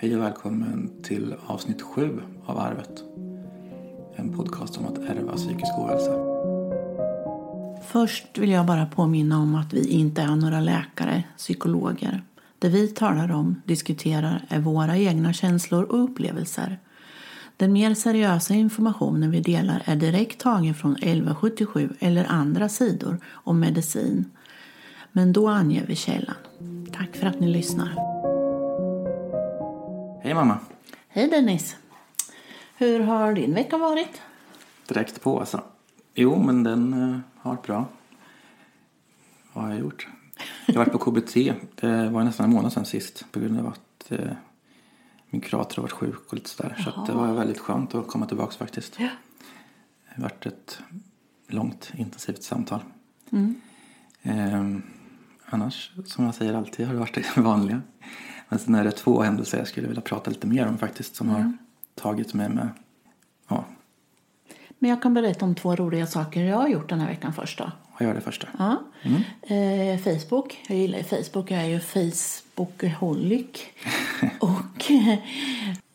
Hej och välkommen till avsnitt sju av Arvet. En podcast om att ärva psykisk ohälsa. Först vill jag bara påminna om att vi inte är några läkare, psykologer. Det vi talar om, diskuterar, är våra egna känslor och upplevelser. Den mer seriösa informationen vi delar är direkt tagen från 1177 eller andra sidor om medicin. Men då anger vi källan. Tack för att ni lyssnar. Hej mamma! Hej Dennis! Hur har din vecka varit? Direkt på alltså. Jo, men den uh, har varit bra. Vad har jag gjort? Jag har varit på KBT. Det var nästan en månad sedan sist på grund av att uh, min kurator har varit sjuk och lite sådär. Så det var väldigt skönt att komma tillbaka faktiskt. Ja. Det har varit ett långt intensivt samtal. Mm. Ehm, annars, som jag säger alltid, har det varit det vanliga. Men sen är det två händelser jag skulle vilja prata lite mer om faktiskt. Som har tagit mig med, ja, Men jag kan berätta om två roliga saker jag har gjort den här veckan först då. vad gör det första? Ja. Eh, Facebook. Jag gillar Facebook. Jag är ju Facebookaholic. och eh,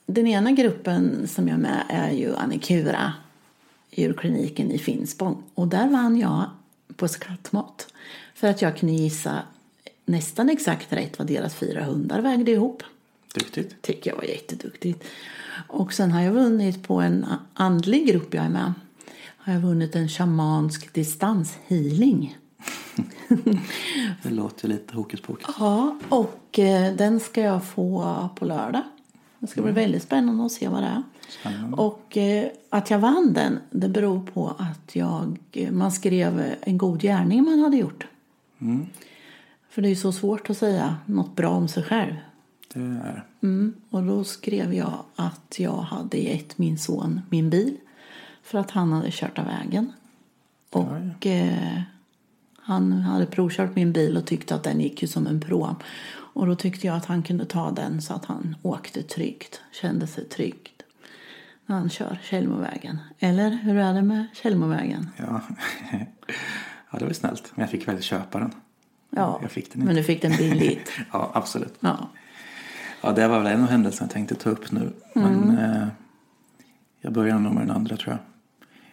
den ena gruppen som jag är med är ju Annikura. Djurkliniken i Finspång. Och där vann jag på skrattmat. För att jag kunde gissa nästan exakt rätt vad deras fyra hundar vägde ihop. Duktigt. Tycker jag var jätteduktigt. Och sen har jag vunnit på en andlig grupp jag är med. Har jag vunnit en shamansk distanshealing. Det låter lite hokus pokus. Ja, och eh, den ska jag få på lördag. Det ska bli väldigt spännande att se vad det är. Spännande. Och eh, att jag vann den, det beror på att jag, eh, man skrev en god gärning man hade gjort. Mm, För det är ju så svårt att säga något bra om sig själv. det är Mm. Och då skrev jag att jag hade gett min son min bil för att han hade kört av vägen. Och eh, han hade provkört min bil och tyckte att den gick ju som en prom. Och då tyckte jag att han kunde ta den så att han åkte tryggt, kände sig tryggt när han kör Tjällmovägen. Eller hur är det med Tjällmovägen? Ja. ja, det var snällt. Men jag fick väl köpa den. Ja, Jag fick den men inte. du fick den billigt. Ja, absolut. Ja. Ja, det var väl en av händelserna jag tänkte ta upp nu. Men eh, jag börjar nog med den andra tror jag.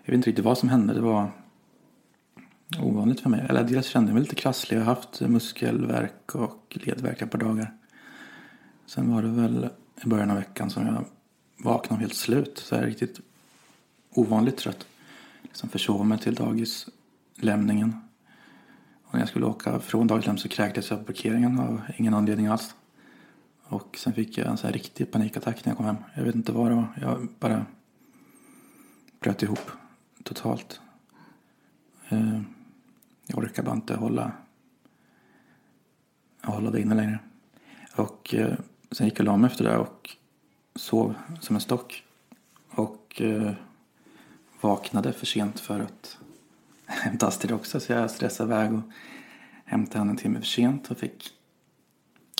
Jag vet inte riktigt vad som hände. Det var ovanligt för mig. Eller dels kände jag mig lite krasslig. Jag har haft muskelvärk och ledvärk ett par dagar. Sen var det väl i början av veckan som jag vaknade helt slut. Så jag är riktigt ovanligt trött. Liksom försov mig till dagislämningen. Och när jag skulle åka från dagislämningen så kräktes jag på parkeringen av ingen anledning alls. Och sen fick jag en sån här riktig panikattack när jag kom hem. Jag vet inte vad det var. Jag bara bröt ihop totalt. Eh, jag orkade bara inte hålla, hålla det inne längre. Och eh, sen gick jag och la mig efter det och sov som en stock. Och eh, vaknade för sent för att hämta Astrid också. Så jag stressade iväg och hämtade henne en timme för sent och fick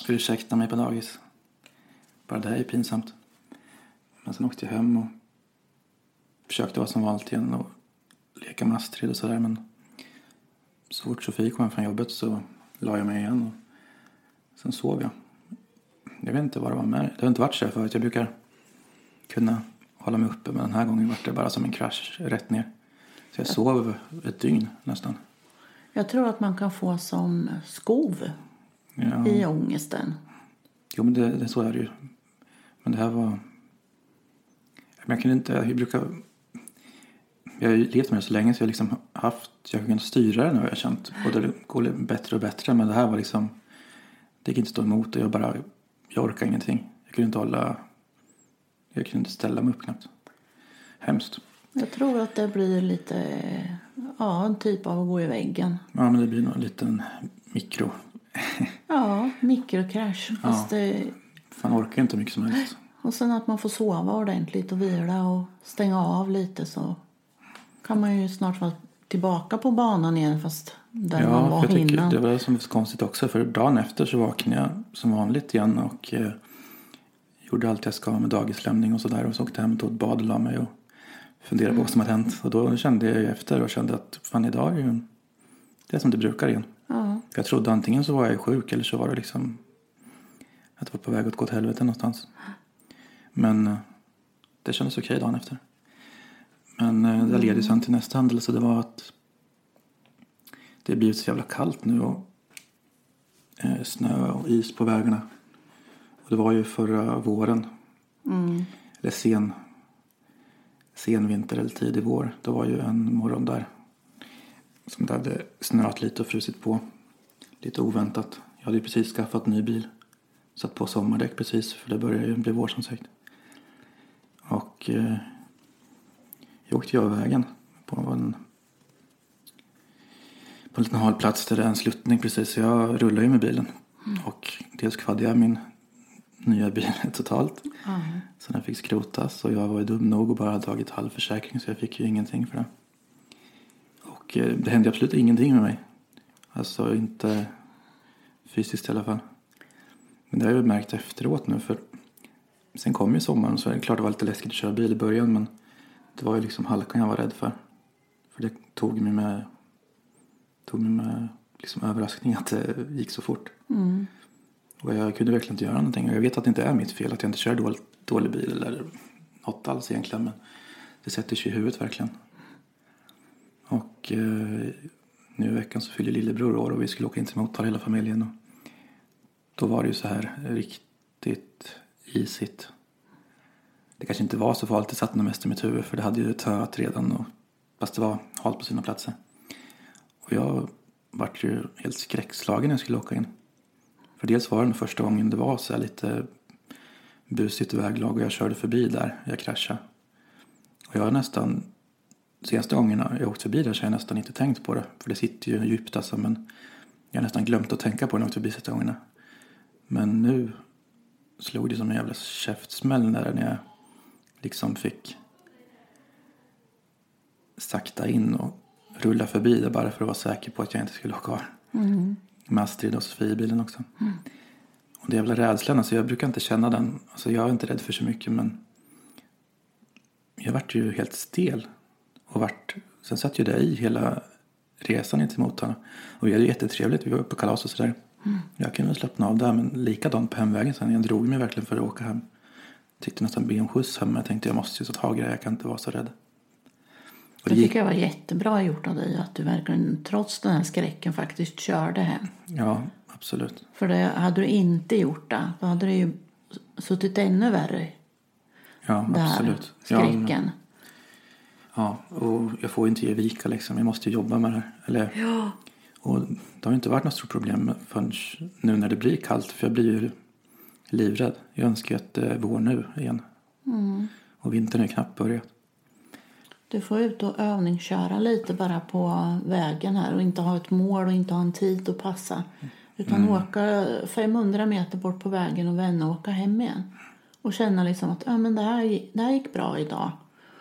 ursäkta mig på dagis. Bara det här är pinsamt. Men sen åkte jag hem och försökte vara som vanligt igen och leka med Astrid och sådär. Men så fort Sofie kom hem från jobbet så la jag mig igen och sen sov jag. Jag vet inte vad det var med det. har inte varit så här förut. Jag brukar kunna hålla mig uppe men den här gången var det bara som en krasch rätt ner. Så jag sov ett dygn nästan. Jag tror att man kan få som skov Ja. i ångesten. Jo, men det, det så är det ju. Men det här var... Jag kunde inte... Jag brukar... Jag har ju levt med det så länge så jag liksom haft... Jag har kunnat styra det nu har jag känt. Och det går bättre och bättre. Men det här var liksom... Det gick inte att stå emot och jag bara... Jag orkar ingenting. Jag kunde inte hålla... Jag kunde inte ställa mig upp knappt. Hemskt. Jag tror att det blir lite, ja, en typ av att gå i väggen. Ja, men det blir nog en liten mikro... Ja, mikrokrasch. Fast det, Man orkar inte mycket som helst. och sen att man får sova ordentligt och vila och stänga av lite så kan man ju snart vara tillbaka på banan igen fast där man Ja, var för jag tycker innan. det var det som var konstigt också. För dagen efter så vaknade jag som vanligt igen och eh, gjorde allt jag ska med dagislämning och sådär. Och så åkte jag hem och tog ett bad och la mig och funderade på vad som hade hänt. Och då kände jag efter och kände att fan idag är ju det är som det brukar igen. Ja, jag trodde antingen så var jag sjuk eller så var det liksom att det var på väg att gå åt helvete någonstans. Men eh, det kändes okej dagen efter. Men eh, det ledde sen till nästa händelse. Det var att det blivit så jävla kallt nu och eh, snö och is på vägarna. Och det var ju förra våren. Eller sen, sen vinter eller tidig vår. Det var ju en morgon där som det hade snöat lite och frusit på. Lite oväntat. Jag hade ju precis skaffat ny bil. Satt på sommardäck precis för det börjar ju bli vår som sagt. Och eh, jag åkte ju av vägen på en, på en liten hal plats där det är en sluttning precis. Så jag rullade ju med bilen. Och dels kvaddade jag min nya bil totalt. Så den fick skrotas och jag var ju dum nog och bara hade tagit halv försäkring så jag fick ju ingenting för det. Och eh, det hände absolut ingenting med mig. Alltså inte fysiskt i alla fall. Men det har jag ju märkt efteråt nu för sen kom ju sommaren så är det klart det var lite läskigt att köra bil i början men det var ju liksom halkan jag var rädd för. För det tog mig med, tog mig med liksom överraskning att det gick så fort. Och jag kunde verkligen inte göra någonting. Och jag vet att det inte är mitt fel att jag inte kör dålig, dålig bil eller något alls egentligen. Men det sätter sig i huvudet verkligen. Och eh, nu i veckan så fyller lillebror år och vi skulle åka in till Motala hela familjen. Och då var det ju så här riktigt isigt. Det kanske inte var så farligt, det satt nog mest i mitt huvud för det hade ju töat redan. Och, fast det var halt på sina platser. Och jag vart ju helt skräckslagen när jag skulle åka in. För dels var det första gången det var så här lite busigt väglag och jag körde förbi där. Jag kraschade. Och jag har nästan, senaste gångerna jag åkt förbi där så har jag nästan inte tänkt på det. För det sitter ju djupt alltså men jag har nästan glömt att tänka på det när jag åkt förbi senaste gångerna. Men nu slog det som en jävla käftsmäll när jag liksom fick sakta in och rulla förbi det bara för att vara säker på att jag inte skulle ha kvar. Mm. Med Astrid och Sofie i bilen också. Och det jävla rädslan, alltså jag brukar inte känna den. Alltså jag är inte rädd för så mycket men jag vart ju helt stel. Och vart, sen satt ju det i hela resan in till Motala. Och vi hade jättetrevligt, vi var uppe på kalas och sådär. Jag kunde slappna av där men likadant på hemvägen sen. Jag drog mig verkligen för att åka hem. Tyckte nästan be om skjuts hem men jag tänkte jag måste ju ta tag i det, jag kan inte vara så rädd. Det gick, tycker jag var jättebra gjort av dig att du verkligen trots den här skräcken faktiskt körde hem. ja absolut. För det, hade du inte gjort det då hade det ju suttit ännu värre Ja där absolut. Ja, men- skräcken. Ja, och jag får inte ge vika liksom. Jag måste jobba med det här. Eller, Ja. Och det har inte varit något stort problem förrän nu när det blir kallt. För jag blir ju livrädd. Jag önskar ju att det är vår nu igen. Och vintern är knappt börjat. Du får ut och övningsköra lite bara på vägen här och inte ha ett mål och inte ha en tid att passa. Utan åka 500 meter bort på vägen och vända och åka hem igen. Och känna liksom att ja, men det, här, det här gick bra idag.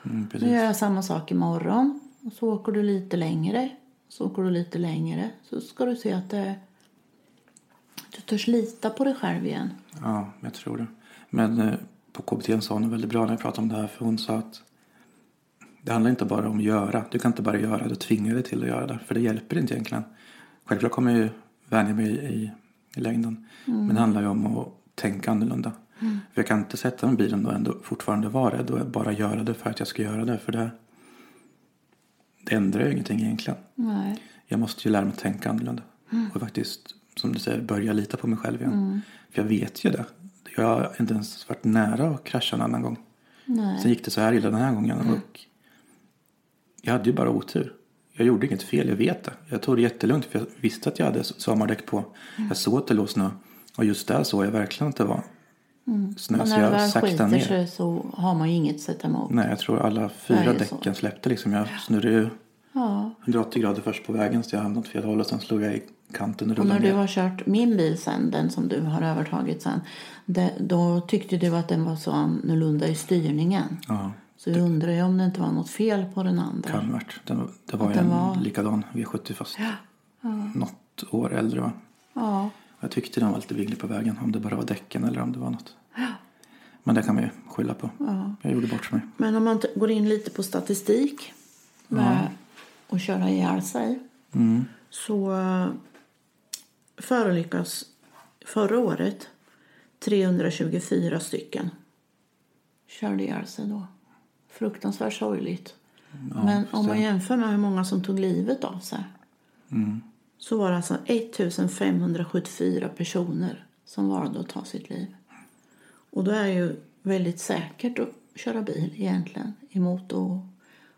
Mm, Nu gör jag samma sak imorgon. Och så åker du lite längre. Så åker du lite längre. Så ska du se att det, du törs lita på dig själv igen. Ja, jag tror det. Men eh, på KBT sa hon väldigt bra när jag pratade om det här. För hon sa att det handlar inte bara om att göra. Du kan inte bara göra det och tvinga dig till att göra det. För det hjälper inte egentligen. Självklart kommer jag ju vänja mig i, i längden. Men det handlar ju om att tänka annorlunda. För jag kan inte sätta mig i bilen och ändå fortfarande vara rädd och bara göra det för att jag ska göra det. För det, det ändrar ju ingenting egentligen. Nej. Jag måste ju lära mig att tänka annorlunda. Och faktiskt, som du säger, börja lita på mig själv igen. För jag vet ju det. Jag har inte ens varit nära att krascha en annan gång. Nej. Sen gick det så här illa den här gången. Och jag hade ju bara otur. Jag gjorde inget fel, jag vet det. Jag tog det jättelugnt för jag visste att jag hade sommardäck på. Jag såg att det låg snö. Och just där såg jag verkligen att det var snö. Och Så när det jag väl saktade skiter ner. sig så har man ju inget att sätta emot. Nej, jag tror alla fyra det är så. däcken släppte liksom. Jag snurrade ju Ja. 180 grader först på vägen så jag hamnade åt fel håll och sen slog jag i kanten och Och när rullade du ner. har kört min bil sen, den som du har övertagit sen, det, då tyckte du att den var så annorlunda i styrningen. Ja, Jag undrar ju om det inte var något fel på den andra. kan varit. Den, det var Att ju en var- likadan V70 fast något år äldre va. Ja. Jag tyckte den var lite vinglig på vägen. Om det bara var däcken eller om det var något. Men det kan man ju skylla på. Jag gjorde bort mig. Men om man går in lite på statistik med att köra ihjäl sig Mm. så uh, förolyckas förra året 324 stycken körde ihjäl sig då. Fruktansvärt sorgligt. Ja, Men om man jämför med hur många som tog livet av sig Mm. så var det alltså 1574 personer som valde att ta sitt liv. Och då är det ju väldigt säkert att köra bil egentligen emot att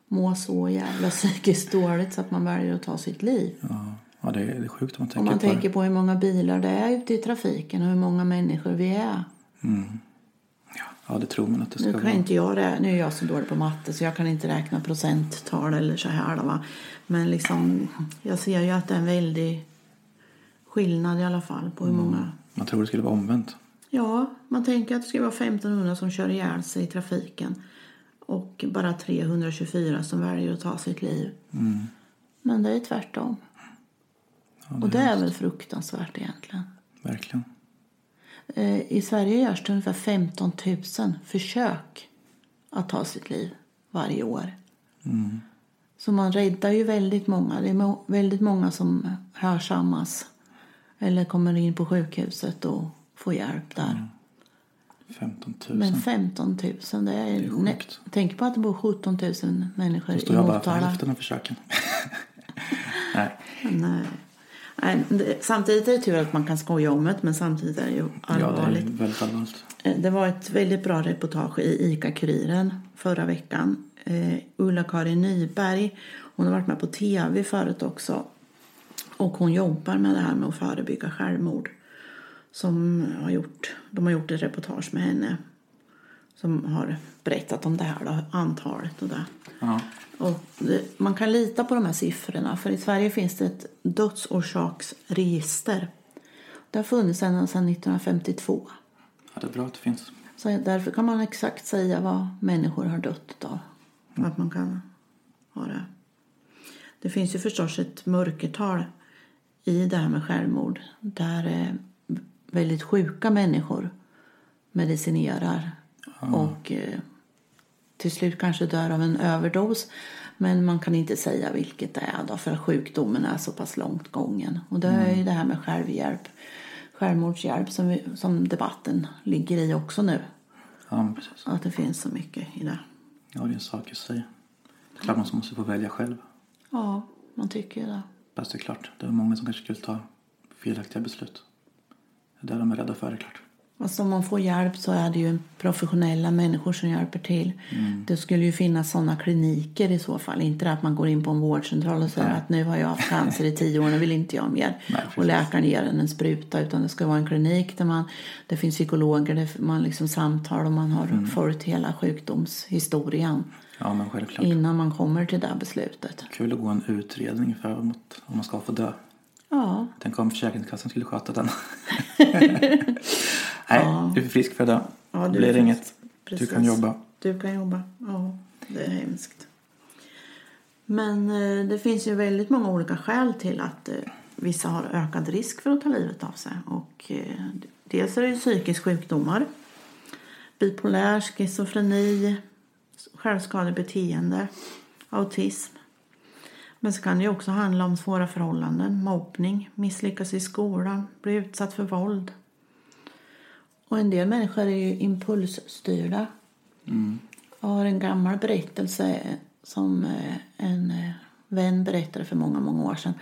må så jävla psykiskt dåligt så att man väljer att ta sitt liv. Ja, ja det, är, sjukt om man tänker Om man på tänker på hur många bilar det är ute i trafiken och hur många människor vi är. Mm. Ja, det tror man att det ska Nu kan vara. inte jag nu är jag så dålig på matte så jag kan inte räkna procenttal eller så här då, va. Men liksom, jag ser ju att det är en väldig skillnad i alla fall på hur många. Man tror det skulle vara omvänt. Ja, man tänker att det ska vara 1500 som kör ihjäl sig i trafiken och bara 324 som väljer att ta sitt liv. Mm. Men det är tvärtom. Ja, Och det är väl fruktansvärt egentligen. Verkligen. Eh, I Sverige görs det ungefär 15 000 försök att ta sitt liv varje år. Mm. Så man räddar ju väldigt många. Det är väldigt många som hörsammas eller kommer in på sjukhuset och får hjälp där. 15 000. Men 15 000, det är... Det är sjukt. Tänk på att det bor 17 000 människor Då i står jag bara för Motala. hälften av försöken. Nej. Nej. Samtidigt är det tur att man kan skoja om det, men samtidigt är det ju Ja, det allvarligt. allvarligt. Eh, Det var ett väldigt bra reportage i ICA-Kuriren förra veckan. Eh, Ulla-Karin Nyberg, hon har varit med på tv förut också. Och hon jobbar med det här med att förebygga självmord. Som har gjort, de har gjort ett reportage med henne. Som har berättat om det här då, antalet och det. Ja. Och det, man kan lita på de här siffrorna för i Sverige finns det ett dödsorsaksregister. Det har funnits ända sedan 1952. ja, det är bra att det finns. Så därför kan man exakt säga vad människor har dött av. Att man kan ha det. Det finns ju förstås ett mörkertal i det här med självmord. Där eh, väldigt sjuka människor medicinerar och eh, till slut kanske dör av en överdos. Men man kan inte säga vilket det är då för sjukdomen är så pass långt gången. Och det är ju det här med självhjälp, självmordshjälp som, vi, som debatten ligger i också nu. Ja, precis. Att det finns så mycket i det. Ja, det är en sak i sig. Det är klart man måste få välja själv. Ja, man tycker ju det. Fast det är klart, det är många som kanske skulle ta felaktiga beslut. Det är det de är rädda för, det är klart. Alltså om man får hjälp så är det ju professionella människor som hjälper till. Det skulle ju finnas sådana kliniker i så fall. Inte att man går in på en vårdcentral och säger Nej. att nu har jag haft cancer i tio år, nu vill inte jag mer. Nej, och läkaren ger en en spruta. Utan det ska vara en klinik där man, det finns psykologer, där man liksom samtal och man har följt hela sjukdomshistorien Ja, men självklart. innan man kommer till det här beslutet. Kul att gå en utredning för om man ska få dö. Ja, Tänk om Försäkringskassan skulle sköta den. Nej, du är för frisk för det. Ja, det du blir är inget. frisk. Du Precis. kan jobba. Du kan jobba. Ja, det är hemskt. Men eh, det finns ju väldigt många olika skäl till att eh, vissa har ökad risk för att ta livet av sig. Och, eh, dels är det ju psykiska sjukdomar. Bipolär, schizofreni, självskadebeteende, autism. Men så kan det ju också handla om svåra förhållanden, mobbning, misslyckas i skolan, bli utsatt för våld. Och en del människor är ju impulsstyrda. Jag har en gammal berättelse som eh, en eh, vän berättade för många, många år sedan.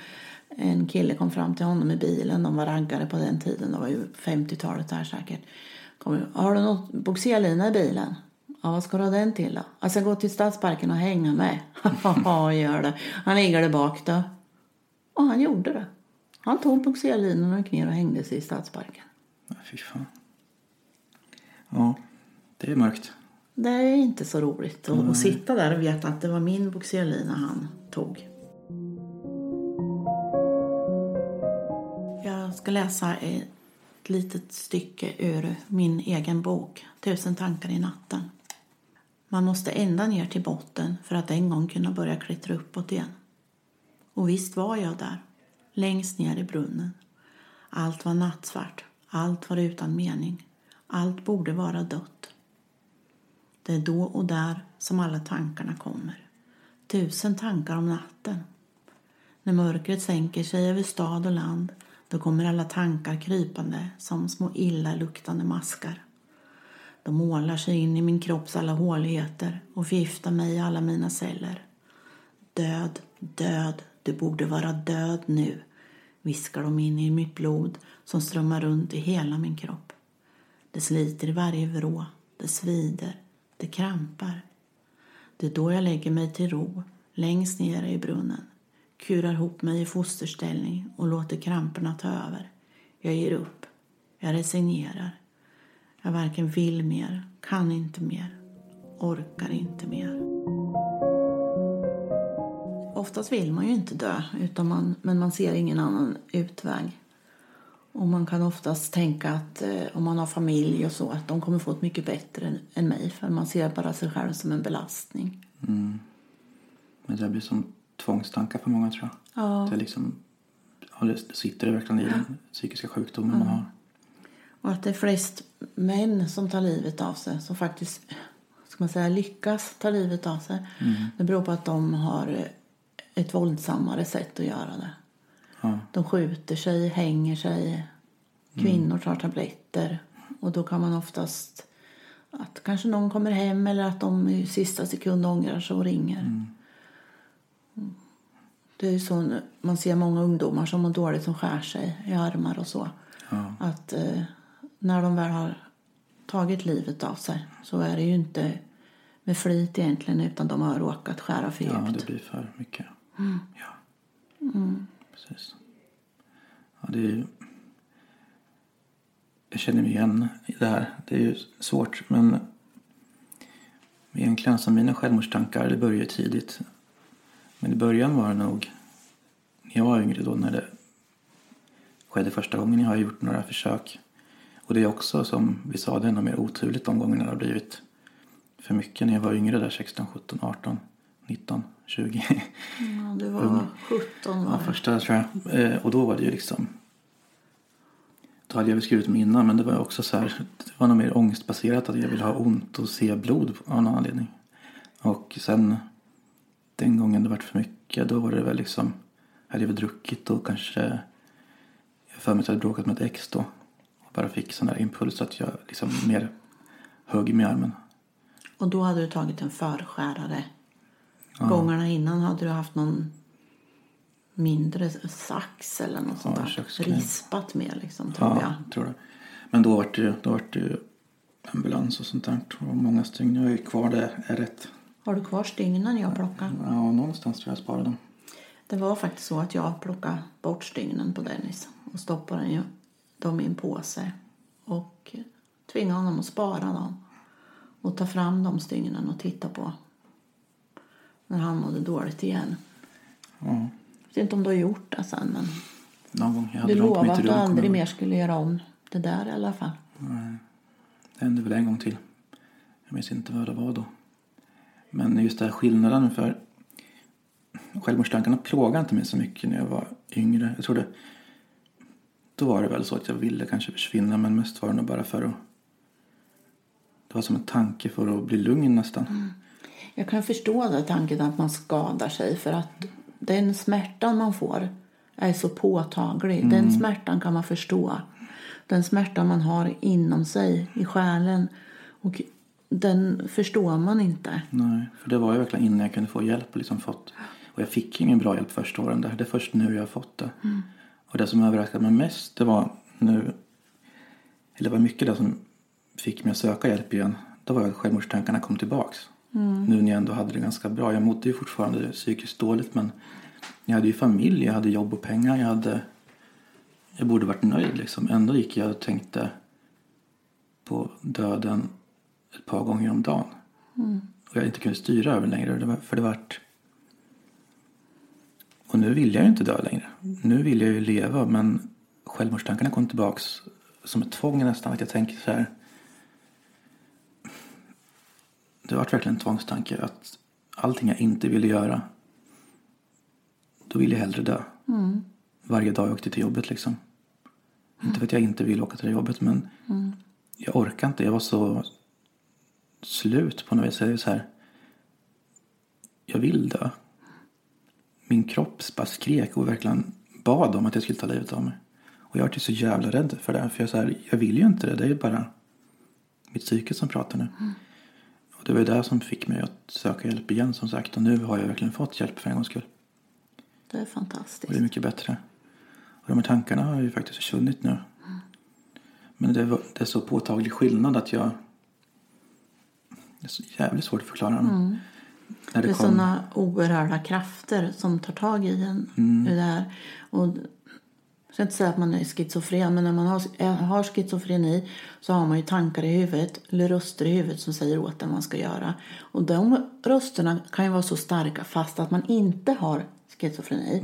En kille kom fram till honom i bilen. De var raggare på den tiden. Det var ju 50-talet där säkert. Kom, har du något bogserlina i bilen? Ja, vad ska du ha den till då? Jag ska gå till Stadsparken och hänga med. Ja, gör det. Han ligger där bak då. Och han gjorde det. Han tog bogserlinan och gick ner och hängde sig i Stadsparken. Ja, fy fan. Ja, det är mörkt. Det är inte så roligt att, att sitta där och veta att det var min bogserlina han tog. Jag ska läsa ett litet stycke ur min egen bok Tusen tankar i natten. Man måste ända ner till botten för att en gång kunna börja klättra uppåt igen. Och visst var jag där, längst ner i brunnen. Allt var nattsvart, allt var utan mening, allt borde vara dött. Det är då och där som alla tankarna kommer. Tusen tankar om natten. När mörkret sänker sig över stad och land då kommer alla tankar krypande som små illaluktande maskar. De målar sig in i min kropps alla håligheter och förgiftar mig i alla mina celler. Död, död, du borde vara död nu, viskar de in i mitt blod som strömmar runt i hela min kropp. Det sliter i varje vrå, det svider, det krampar. Det är då jag lägger mig till ro, längst ner i brunnen, kurar ihop mig i fosterställning och låter kramperna ta över. Jag ger upp, jag resignerar. Jag varken vill mer, kan inte mer, orkar inte mer. Oftast vill man ju inte dö, utan man, men man ser ingen annan utväg. Och man kan oftast tänka att eh, om man har familj och så att de kommer få ett mycket bättre än, än mig för man ser bara sig själv som en belastning. Mm. Men det blir som tvångstankar för många tror jag. Ja. Det, liksom, ja, det sitter verkligen i den psykiska sjukdomen man har. Och att det är flest män som tar livet av sig som faktiskt ska man säga, lyckas ta livet av sig. Det beror på att de har ett våldsammare sätt att göra det. Ja. De skjuter sig, hänger sig. Kvinnor tar tabletter. Och då kan man oftast att kanske någon kommer hem eller att de i sista sekund ångrar sig och ringer. Mm. Det är så man ser många ungdomar som mår dåligt som skär sig i armar och så. Ja. Att eh, när de väl har tagit livet av sig så är det ju inte med flit egentligen utan de har råkat skära för ja, djupt. det blir för mycket. Mm. Ja. Precis. Ja, det är ju... Jag känner mig igen i det här. Det är ju svårt, men egentligen som mina självmordstankar, det börjar ju tidigt. Men i början var det nog, när jag var yngre då, när det skedde första gången. Jag har gjort några försök. Och det är också som vi sa, det är ännu mer oturligt de gångerna det har blivit för mycket när jag var yngre där 16, 17, 18, 19, 20. Ja, du var Ung. 17 var Ja, första tror jag. Eh, och då var det ju liksom... Då hade jag väl skrivit mig innan men det var också så här. Det var nog mer ångestbaserat att jag ville ha ont och se blod av någon anledning. Och sen den gången det vart för mycket då var det väl liksom... Hade jag väl druckit och kanske... Jag för mig att jag hade bråkat med ett ex då. Och bara fick sån där impuls att jag liksom mer högg mig i armen. Och då hade du tagit en förskärare. Gångerna innan hade du haft någon mindre sax eller något sånt där. Rispat med liksom, tror Ja, jag. tror det. Men då vart det ju då det ambulans och sånt där. Och många stygn. Jag är kvar där, är rätt. Har du kvar stygnen jag plockade? Ja, någonstans tror jag sparade dem. Det var faktiskt så att jag plockade bort stygnen på Dennis och stoppade ju dem i en påse och tvingade honom att spara dem och ta fram de stygnen och titta på när han mådde dåligt igen. Ja, Jag vet inte om du har gjort det sen men någon gång. Jag hade du lovade att du aldrig mer skulle göra om det där i alla fall. ihåg. Det hände väl en gång till. Jag minns inte vad det var då. Men just den här skillnaden för självmordstankarna plågade inte mig så mycket när jag var yngre. Jag tror det, då var det väl så att jag ville kanske försvinna men mest var det nog bara för att det var som en tanke för att bli lugn nästan. Jag kan förstå den tanken att man skadar sig för att den smärtan man får är så påtaglig. Den smärtan kan man förstå. Den smärtan man har inom sig, i själen. Och den förstår man inte. Nej, för det var ju verkligen innan jag kunde få hjälp. och Liksom fått, och jag fick ingen bra hjälp första åren där. Det är först nu jag har fått det. Och det som överraskade mig mest det var nu, eller det var mycket det som fick mig att söka hjälp igen. Då var att självmordstankarna kom tillbaks. Nu när jag ändå hade det ganska bra. Jag mådde ju fortfarande psykiskt dåligt men jag hade ju familj, jag hade jobb och pengar. Jag, hade, jag borde varit nöjd liksom. Ändå gick jag och tänkte på döden ett par gånger om dagen. Och jag inte kunde styra över längre. För det vart... Och nu vill jag ju inte dö längre. Nu vill jag ju leva men självmordstankarna kom tillbaks som ett tvång nästan. Att jag tänker så här. Det vart verkligen en tvångstanke att allting jag inte ville göra. Då vill jag hellre dö. Varje dag jag åkte till jobbet liksom. Inte för att jag inte vill åka till jobbet men jag orkar inte. Jag var så slut på något vis. Jag så här, jag vill dö. Min kropp bara skrek och verkligen bad om att jag skulle ta livet av mig. Och jag var så jävla rädd för det. För jag, så här, jag vill ju inte det. Det är bara... mitt psyke som pratar nu. Och det var ju det som fick mig att söka hjälp igen som sagt. Och nu har jag verkligen fått hjälp för en gångs skull. Det är Och fantastiskt. det är mycket bättre. Och de här tankarna har ju faktiskt försvunnit nu. Men det, var, det är så påtaglig skillnad att jag... Det är så jävligt svårt att förklara dem. När Det det är kom, sådana oerhörda krafter som tar tag i en. I det här. Och, ska inte säga att man är schizofren, men när man har, är- har schizofreni så har man ju tankar i huvudet, eller röster i huvudet som säger åt en vad man ska göra. Och de rösterna kan ju vara så starka fast att man inte har schizofreni.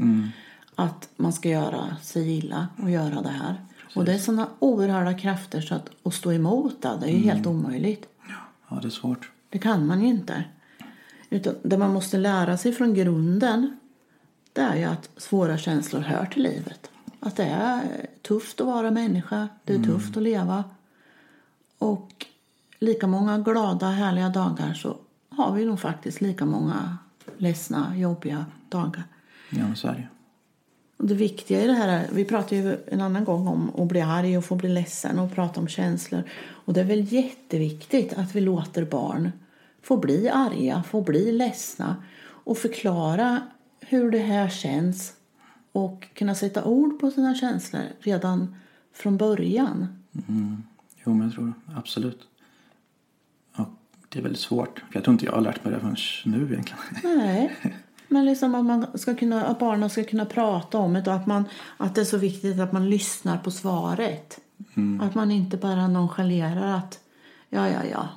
Att man ska göra sig illa och göra det här. Och det är sådana oerhörda krafter så att, att stå emot det, det är ju helt omöjligt. ja, det är svårt. Det kan man ju inte. Utan det man måste lära sig från grunden det är ju att svåra känslor hör till livet. Att det är tufft att vara människa, det är tufft att leva. Och lika många glada, härliga dagar så har vi nog faktiskt lika många ledsna, jobbiga dagar. Ja, så är det. Och det viktiga i det här, är- vi pratade ju en annan gång om att bli arg och få bli ledsen och prata om känslor. Och det är väl jätteviktigt att vi låter barn få bli arga, få bli ledsna och förklara hur det här känns och kunna sätta ord på sina känslor redan från början. Jo, men jag tror absolut. Och det är väldigt svårt. För jag tror inte jag har lärt mig det förrän nu egentligen. Nej, men liksom att, man ska kunna, att barnen ska kunna prata om det och att, man, att det är så viktigt att man lyssnar på svaret. Att man inte bara nonchalerar att ja, ja, ja.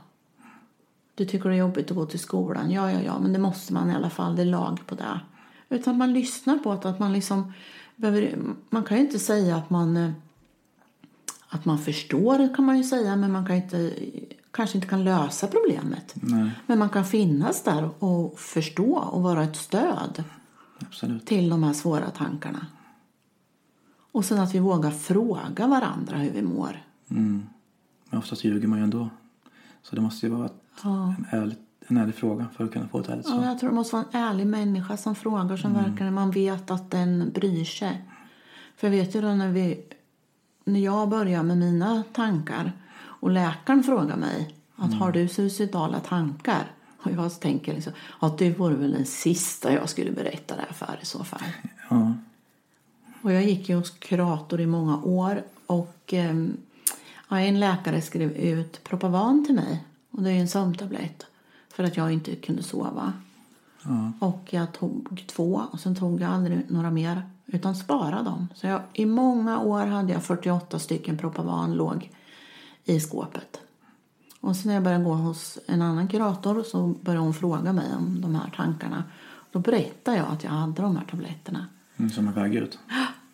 Du tycker det är jobbigt att gå till skolan. Ja, ja, ja, men det måste man i alla fall. Det är lag på det. Utan man lyssnar på det. Att man liksom behöver, man kan ju inte säga att man eh, att man förstår kan man ju säga, men man kan inte, kanske inte kan lösa problemet. Nej, Men man kan finnas där och förstå och vara ett stöd absolut. till de här svåra tankarna. Och sen att vi vågar fråga varandra hur vi mår. Men oftast ljuger man ju ändå. Så det måste ju vara ett, Ja. en, ärlig, en ärlig fråga för att kunna få ett ärligt Ja, svar. jag tror det måste vara en ärlig människa som frågar som verkligen man vet att den bryr sig. För jag vet ju då när, vi, när jag börjar med mina tankar och läkaren frågar mig att har du suicidala tankar? Och jag tänker liksom, att det vore väl den sista jag skulle berätta det här för i så fall. Ja, Och jag gick ju hos kurator i många år och eh, ja, en läkare skrev ut Propavan till mig. Och det är en sömntablett för att jag inte kunde sova. ja, Och jag tog två och sen tog jag aldrig några mer utan sparade dem. Så jag, i många år hade jag 48 stycken Propavan låg i skåpet. Och sen när jag började gå hos en annan kurator så började hon fråga mig om de här tankarna. Då berättade jag att jag hade de här tabletterna. mm, som en väg ut.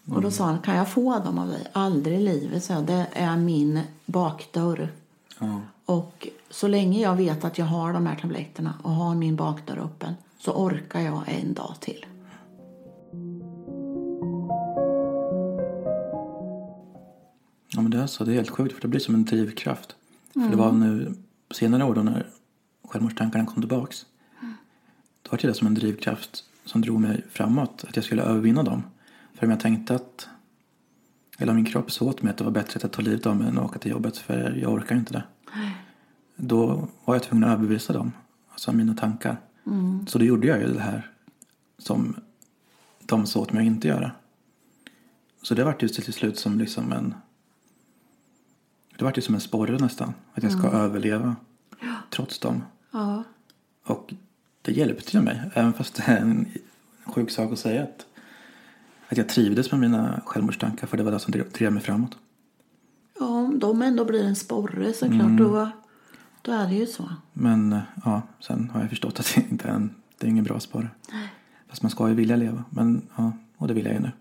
Och då sa han, kan jag få dem av dig? Aldrig i livet, så jag. Det är min bakdörr. Och så länge jag vet att jag har de här tabletterna och har min bakdörr öppen så orkar jag en dag till. ja men det är så. Det är helt sjukt för det blir som en drivkraft. För det var nu senare år då när självmordstankarna kom tillbaks. Då var det som en drivkraft som drog mig framåt. Att jag skulle övervinna dem. För om jag tänkte att eller om min kropp sa åt mig att det var bättre att tar livet av mig än att åka till jobbet för jag orkar inte det. Då var jag tvungen att överbevisa dem. Alltså mina tankar. Så då gjorde jag ju det här som de sa åt mig att inte göra. Så det var ju till slut som liksom en det var ju som en sporre nästan. Att jag ska överleva trots dem. Ja, Och det hjälpte ju mig. Även fast det är en sjuk sak att säga. Att, att jag trivdes med mina självmordstankar. För det var det som drev, drev mig framåt. ja om de ändå blir en sporre såklart, då, då är det ju så. Men ja, sen har jag förstått att det inte är en, det är ingen bra sporre. Fast man ska ju vilja leva. Men ja, och det vill jag ju nu.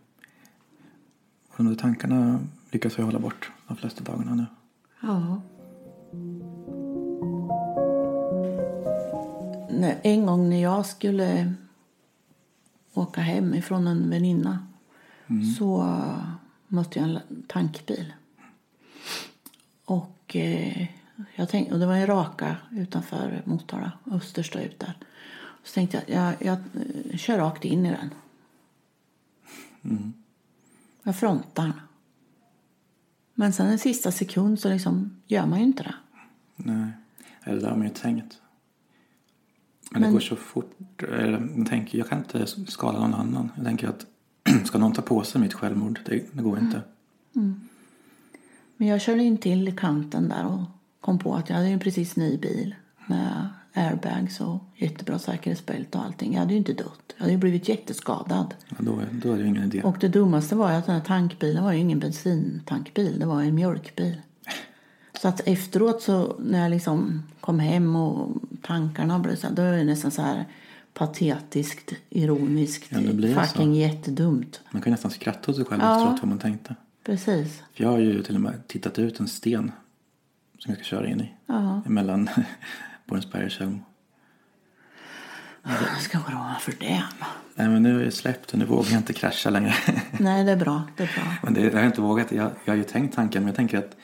Och de där tankarna lyckas jag hålla bort de flesta dagarna nu. Ja. En gång när jag skulle åka hem ifrån en väninna så mötte jag en tankbil. Och, eh, jag tänkte, och det var en raka utanför Motala, Östersta ut där. Så tänkte jag, jag, jag eh, kör rakt in i den. Jag frontar. Men sen en sista sekund så liksom gör man ju inte det. Nej, eller det har man ju tänkt. Men, det Men- går så fort. Eller, Jag, tänker, jag kan inte skada någon annan. Jag tänker att ska någon ta på sig mitt självmord? Det, det går inte. Men jag körde in till kanten där och kom på att jag hade en precis ny bil med airbags och jättebra säkerhetsbälte och allting. Jag hade ju inte dött. Jag hade ju blivit jätteskadad. Ja, då, då det ju ingen idé. Och det dummaste var ju att den här tankbilen var ju ingen bensintankbil. Det var en mjölkbil. Så att efteråt så när jag liksom kom hem och tankarna blev så här, då är det nästan så här patetiskt, ironiskt, Ja, fucking jättedumt. Man kan nästan skratta åt sig själv Ja. efteråt vad man tänkte. Precis. För jag har ju till och med tittat ut en sten som jag ska köra in i. Ja. Mellan Borensberg och Tjällmo. Jag ska oroa för det. Nej men nu är jag släppt och nu vågar jag inte krascha längre. Nej, det är bra. Det är bra. men det, jag har inte vågat. Jag, jag har ju tänkt tanken men jag tänker att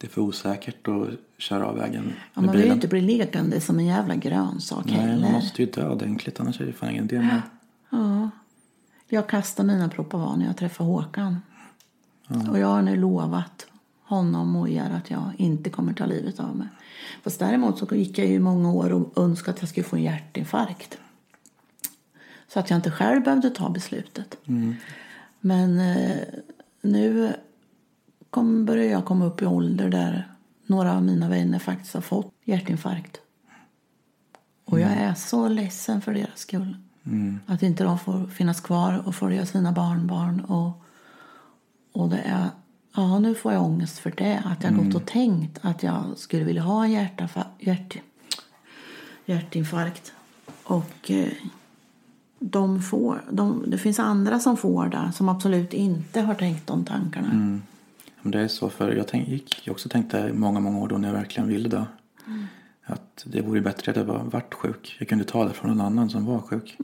det är för osäkert att köra av vägen Ja, man vill ju inte bli liggande som en jävla grönsak Nej, man heller. måste ju dö ordentligt annars är det fan ingen idé med. Ja. Jag kastar mina proppar var när jag träffar Håkan. Och jag har nu lovat honom och er att jag inte kommer ta livet av mig. Fast däremot så gick jag ju i många år och önskade att jag skulle få en hjärtinfarkt. Så att jag inte själv behövde ta beslutet. Men eh, nu kom, börjar jag komma upp i ålder där några av mina vänner faktiskt har fått hjärtinfarkt. Och jag är så ledsen för deras skull. Att inte de får finnas kvar och följa sina barnbarn. Och, och det är, ja nu får jag ångest för det. Att jag gått och tänkt att jag skulle vilja ha en hjärtafa, hjärt, hjärtinfarkt. Och eh, de får, de, det finns andra som får det som absolut inte har tänkt de tankarna. Men det är så för jag tänk, gick jag också tänkte många, många år då när jag verkligen ville dö. Att det vore bättre att jag var vart sjuk. Jag kunde ta det från någon annan som var sjuk.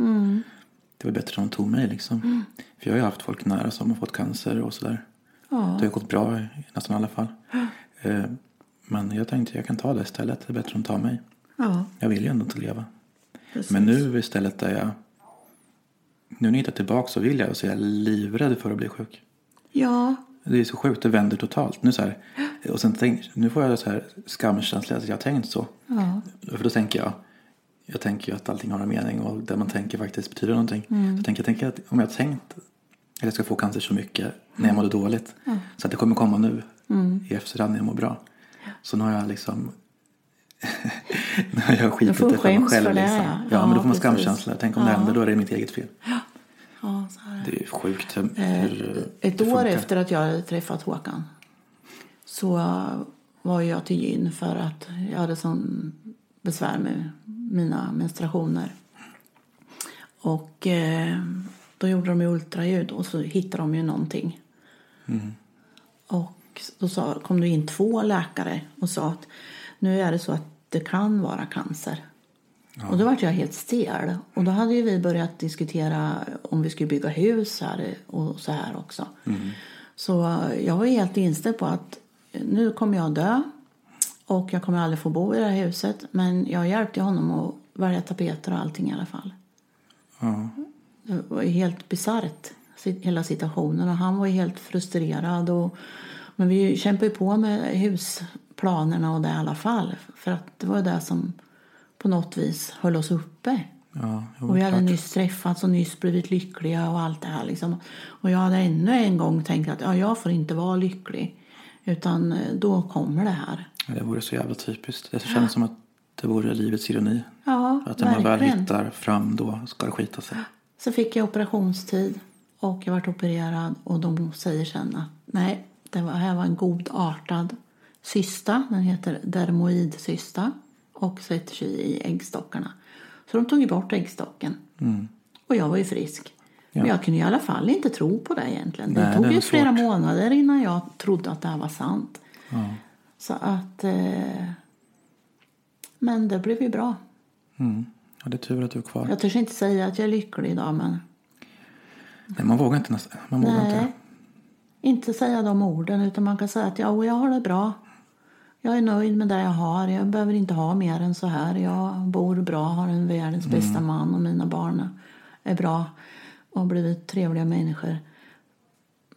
Det var bättre om de tog mig liksom. För jag har ju haft folk nära som har fått cancer och sådär. Ja. Det har gått bra i nästan alla fall. Eh, Men jag tänkte jag kan ta det istället. Det är bättre om de tar mig. Ja, Jag vill ju ändå inte leva. precis. Men nu istället är jag... Nu när jag hittar tillbaka så vill jag så är jag livrädd för att bli sjuk. Ja, Det är så sjukt, det vänder totalt. Nu, så här, och sen tänk, nu får jag så här skamkänsla att jag har tänkt så. ja, För då tänker jag, jag tänker ju att allting har en mening och det man tänker faktiskt betyder någonting. Mm. Så tänker, jag tänker att om jag har tänkt att jag ska få cancer så mycket när jag mådde dåligt. Så att det kommer komma nu Mm. i efterhand när jag mår bra. Så nu har jag liksom nu har jag skitit det för mig själv. det, liksom. ja. ja. men då får man precis. skamkänsla. Tänk om det Ja. händer, då är det mitt eget fel. ja. Det är ju sjukt hur, Eh, Ett år efter att jag hade träffat Håkan så var jag till gyn för att jag hade sån besvär med mina menstruationer. Och eh, då gjorde de ju ultraljud och så hittade de ju någonting. Och då sa, kom det in två läkare och sa att nu är det så att det kan vara cancer. Och då var jag helt stel. Och då hade vi börjat diskutera om vi skulle bygga hus här och så här också. Så jag var helt inställd på att nu kommer jag dö. Och jag kommer aldrig få bo i det här huset. Men jag hjälpte honom att välja tapeter och allting i alla fall. Ja. Det var helt bisarrt, hela situationen. Och han var ju helt frustrerad. Och, men vi kämpade ju på med husplanerna och det i alla fall. För att det var ju det som på något vis höll oss uppe. Ja, jo, Och vi hade klart. nyss träffats och nyss blivit lyckliga och allt det här. Liksom. Och jag hade ännu en gång tänkt att ja, jag får inte vara lycklig. Utan eh, då kommer det här. Ja, Det vore så jävla typiskt. Det känns som att det vore livets ironi. Ja, Att när man väl hittar fram då ska det skita sig. Så fick jag operationstid och jag vart opererad och de säger sen att nej, det här var en godartad cysta. Den heter dermoidcysta och sätter sig i äggstockarna. Så de tog ju bort äggstocken. Och jag var ju frisk. Men Mm. Ja. jag kunde i alla fall inte tro på det egentligen. Det Nej, tog det ju flera svårt. månader innan jag trodde att det här var sant. Ja. Så att... Eh, men det blev ju bra. Mm. Ja, det är tur att du är kvar. Jag törs inte säga att jag är lycklig idag men... Nej, man vågar inte. Man vågar inte. Nej, inte säga de orden utan man kan säga att ja, jag har det bra. Jag är nöjd med det jag har. Jag behöver inte ha mer än så här. Jag bor bra, har en världens bästa man och mina barn är bra och har blivit trevliga människor.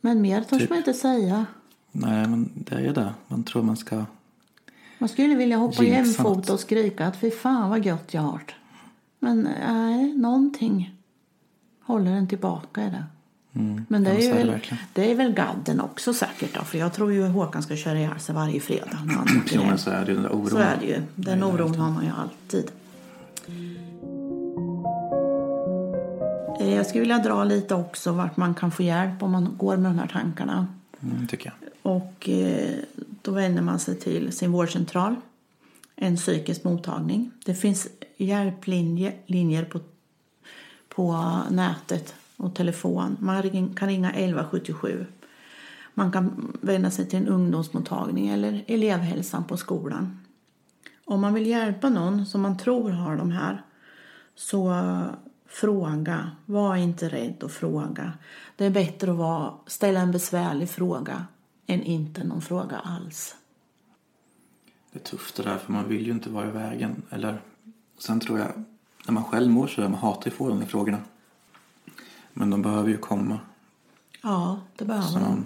Men mer törs Typ. man inte säga. Nej, men det är ju det. Man tror man ska Man skulle vilja hoppa jämfota och skrika att fy fan vad gött jag har. Men nej, någonting håller en tillbaka i det. Mm. Men det är, ju väl, det är väl gadden också säkert då. För jag tror ju Håkan ska köra ihjäl sig varje fredag. När han Jo, men så är det ju den där oron. Så är det ju. Den oron har man ju alltid. Eh, Jag skulle vilja dra lite också vart man kan få hjälp om man går med de här tankarna. Mm, tycker jag. Och eh, då vänder man sig till sin vårdcentral, en psykisk mottagning. Det finns hjälplinjer linjer på, på nätet och telefon. Man kan ringa 1177. Man kan vända sig till en ungdomsmottagning eller elevhälsan på skolan. Om man vill hjälpa någon som man tror har de här så fråga. Var inte rädd att fråga. Det är bättre att vara, ställa en besvärlig fråga än inte någon fråga alls. Det är tufft det där för man vill ju inte vara i vägen. Eller, sen tror jag, när man själv mår så där, man hatar ju att få de här frågorna. Men de behöver ju komma. Ja, det behöver Så man.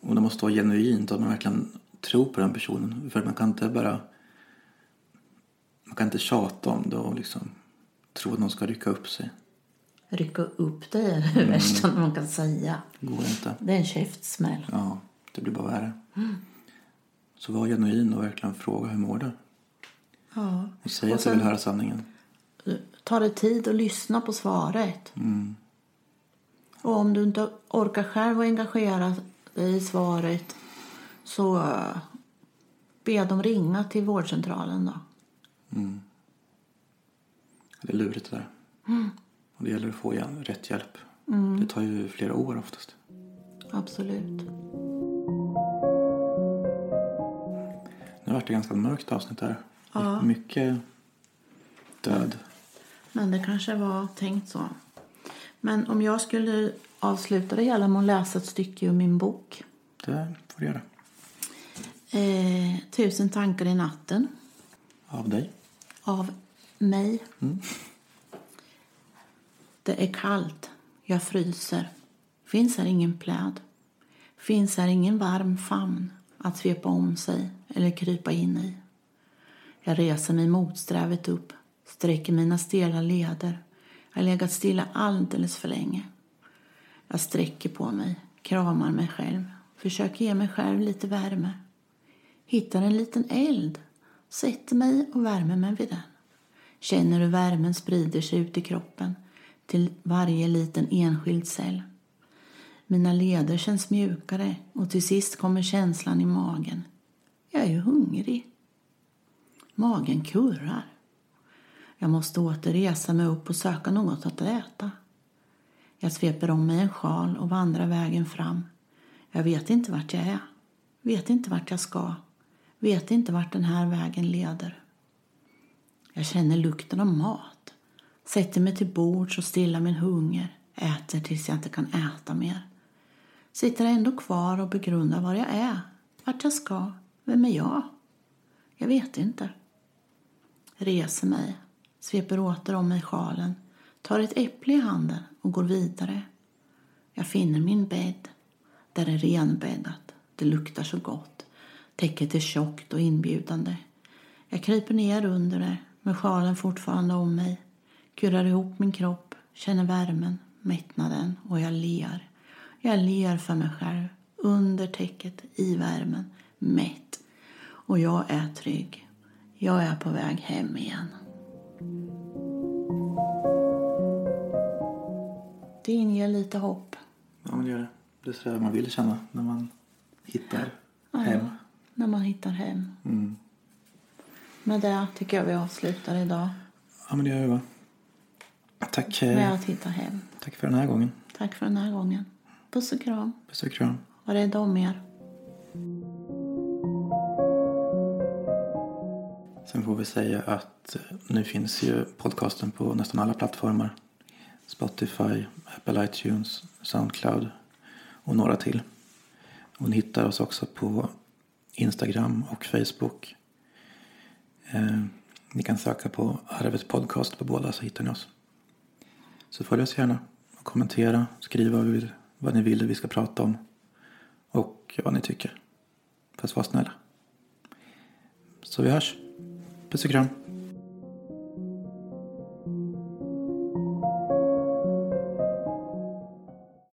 och det måste vara genuint att man verkligen tror på den personen. För man kan inte bara... Man kan inte tjata om det och liksom tro att någon ska rycka upp sig. Rycka upp det är det värsta man kan säga. Går inte. Det är en käftsmäll. Ja, det blir bara värre. Så var genuin och verkligen fråga hur mår du? Ja. Och säg att du vill höra sanningen. Ta dig tid att lyssna på svaret. Mm. Och om du inte orkar själv att engagera dig i svaret så eh, be dem ringa till vårdcentralen då. Det är lurigt det där. Och det gäller att få rätt hjälp. Mm. Det tar ju flera år oftast. Absolut. Nu vart det ganska mörkt avsnitt här. Ja. Mycket död. Men det kanske var tänkt så. Men om jag skulle avsluta det hela med att läsa ett stycke ur min bok. Det får du göra. Eh, Tusen tankar i natten Av dig. av mig. Det är kallt. Jag fryser. Finns här ingen pläd. Finns här ingen varm famn att svepa om sig eller krypa in i. Jag reser mig motsträvigt upp, sträcker mina stela leder. Jag har legat stilla alldeles för länge. Jag sträcker på mig, kramar mig själv, försöker ge mig själv lite värme. Hittar en liten eld, sätter mig och värmer mig vid den. Känner hur värmen sprider sig ut i kroppen till varje liten enskild cell. Mina leder känns mjukare och till sist kommer känslan i magen. Jag är ju hungrig. Magen kurrar. Jag måste åter resa mig upp och söka något att äta. Jag sveper om mig en sjal och vandrar vägen fram. Jag vet inte vart jag är. Vet inte vart jag ska. Vet inte vart den här vägen leder. Jag känner lukten av mat. Sätter mig till bords och stillar min hunger. Äter tills jag inte kan äta mer. Sitter ändå kvar och begrundar var jag är. Vart jag ska. Vem är jag? Jag vet inte. Reser mig. Sveper åter om mig sjalen. Tar ett äpple i handen och går vidare. Jag finner min bädd. Där är renbäddat. Det luktar så gott. Täcket är tjockt och inbjudande. Jag kryper ner under det med sjalen fortfarande om mig. Kurar ihop min kropp, känner värmen, mättnaden och jag ler. Jag ler för mig själv, under täcket, i värmen, mätt. Och jag är trygg. Jag är på väg hem igen. Det inger lite hopp. Ja, men det gör det. Det är så man vill känna när man hittar hem. När man hittar hem. Mm. Med det tycker jag vi avslutar idag. Ja, men det gör vi va. Tack, eh, Med att hitta hem. tack för den här gången. Tack för den här gången. Puss och kram. Puss och kram. Var rädda om er. Sen får vi säga att eh, nu finns ju podcasten på nästan alla plattformar. Spotify, Apple iTunes, Soundcloud och några till. Och ni hittar oss också på Instagram och Facebook. Eh, ni kan söka på Arvet Podcast på båda så hittar ni oss. Så följ oss gärna och kommentera, skriva vad, vi vill, vad ni vill att vi ska prata om och vad ni tycker. Fast var snälla. Så vi hörs. Puss och kram.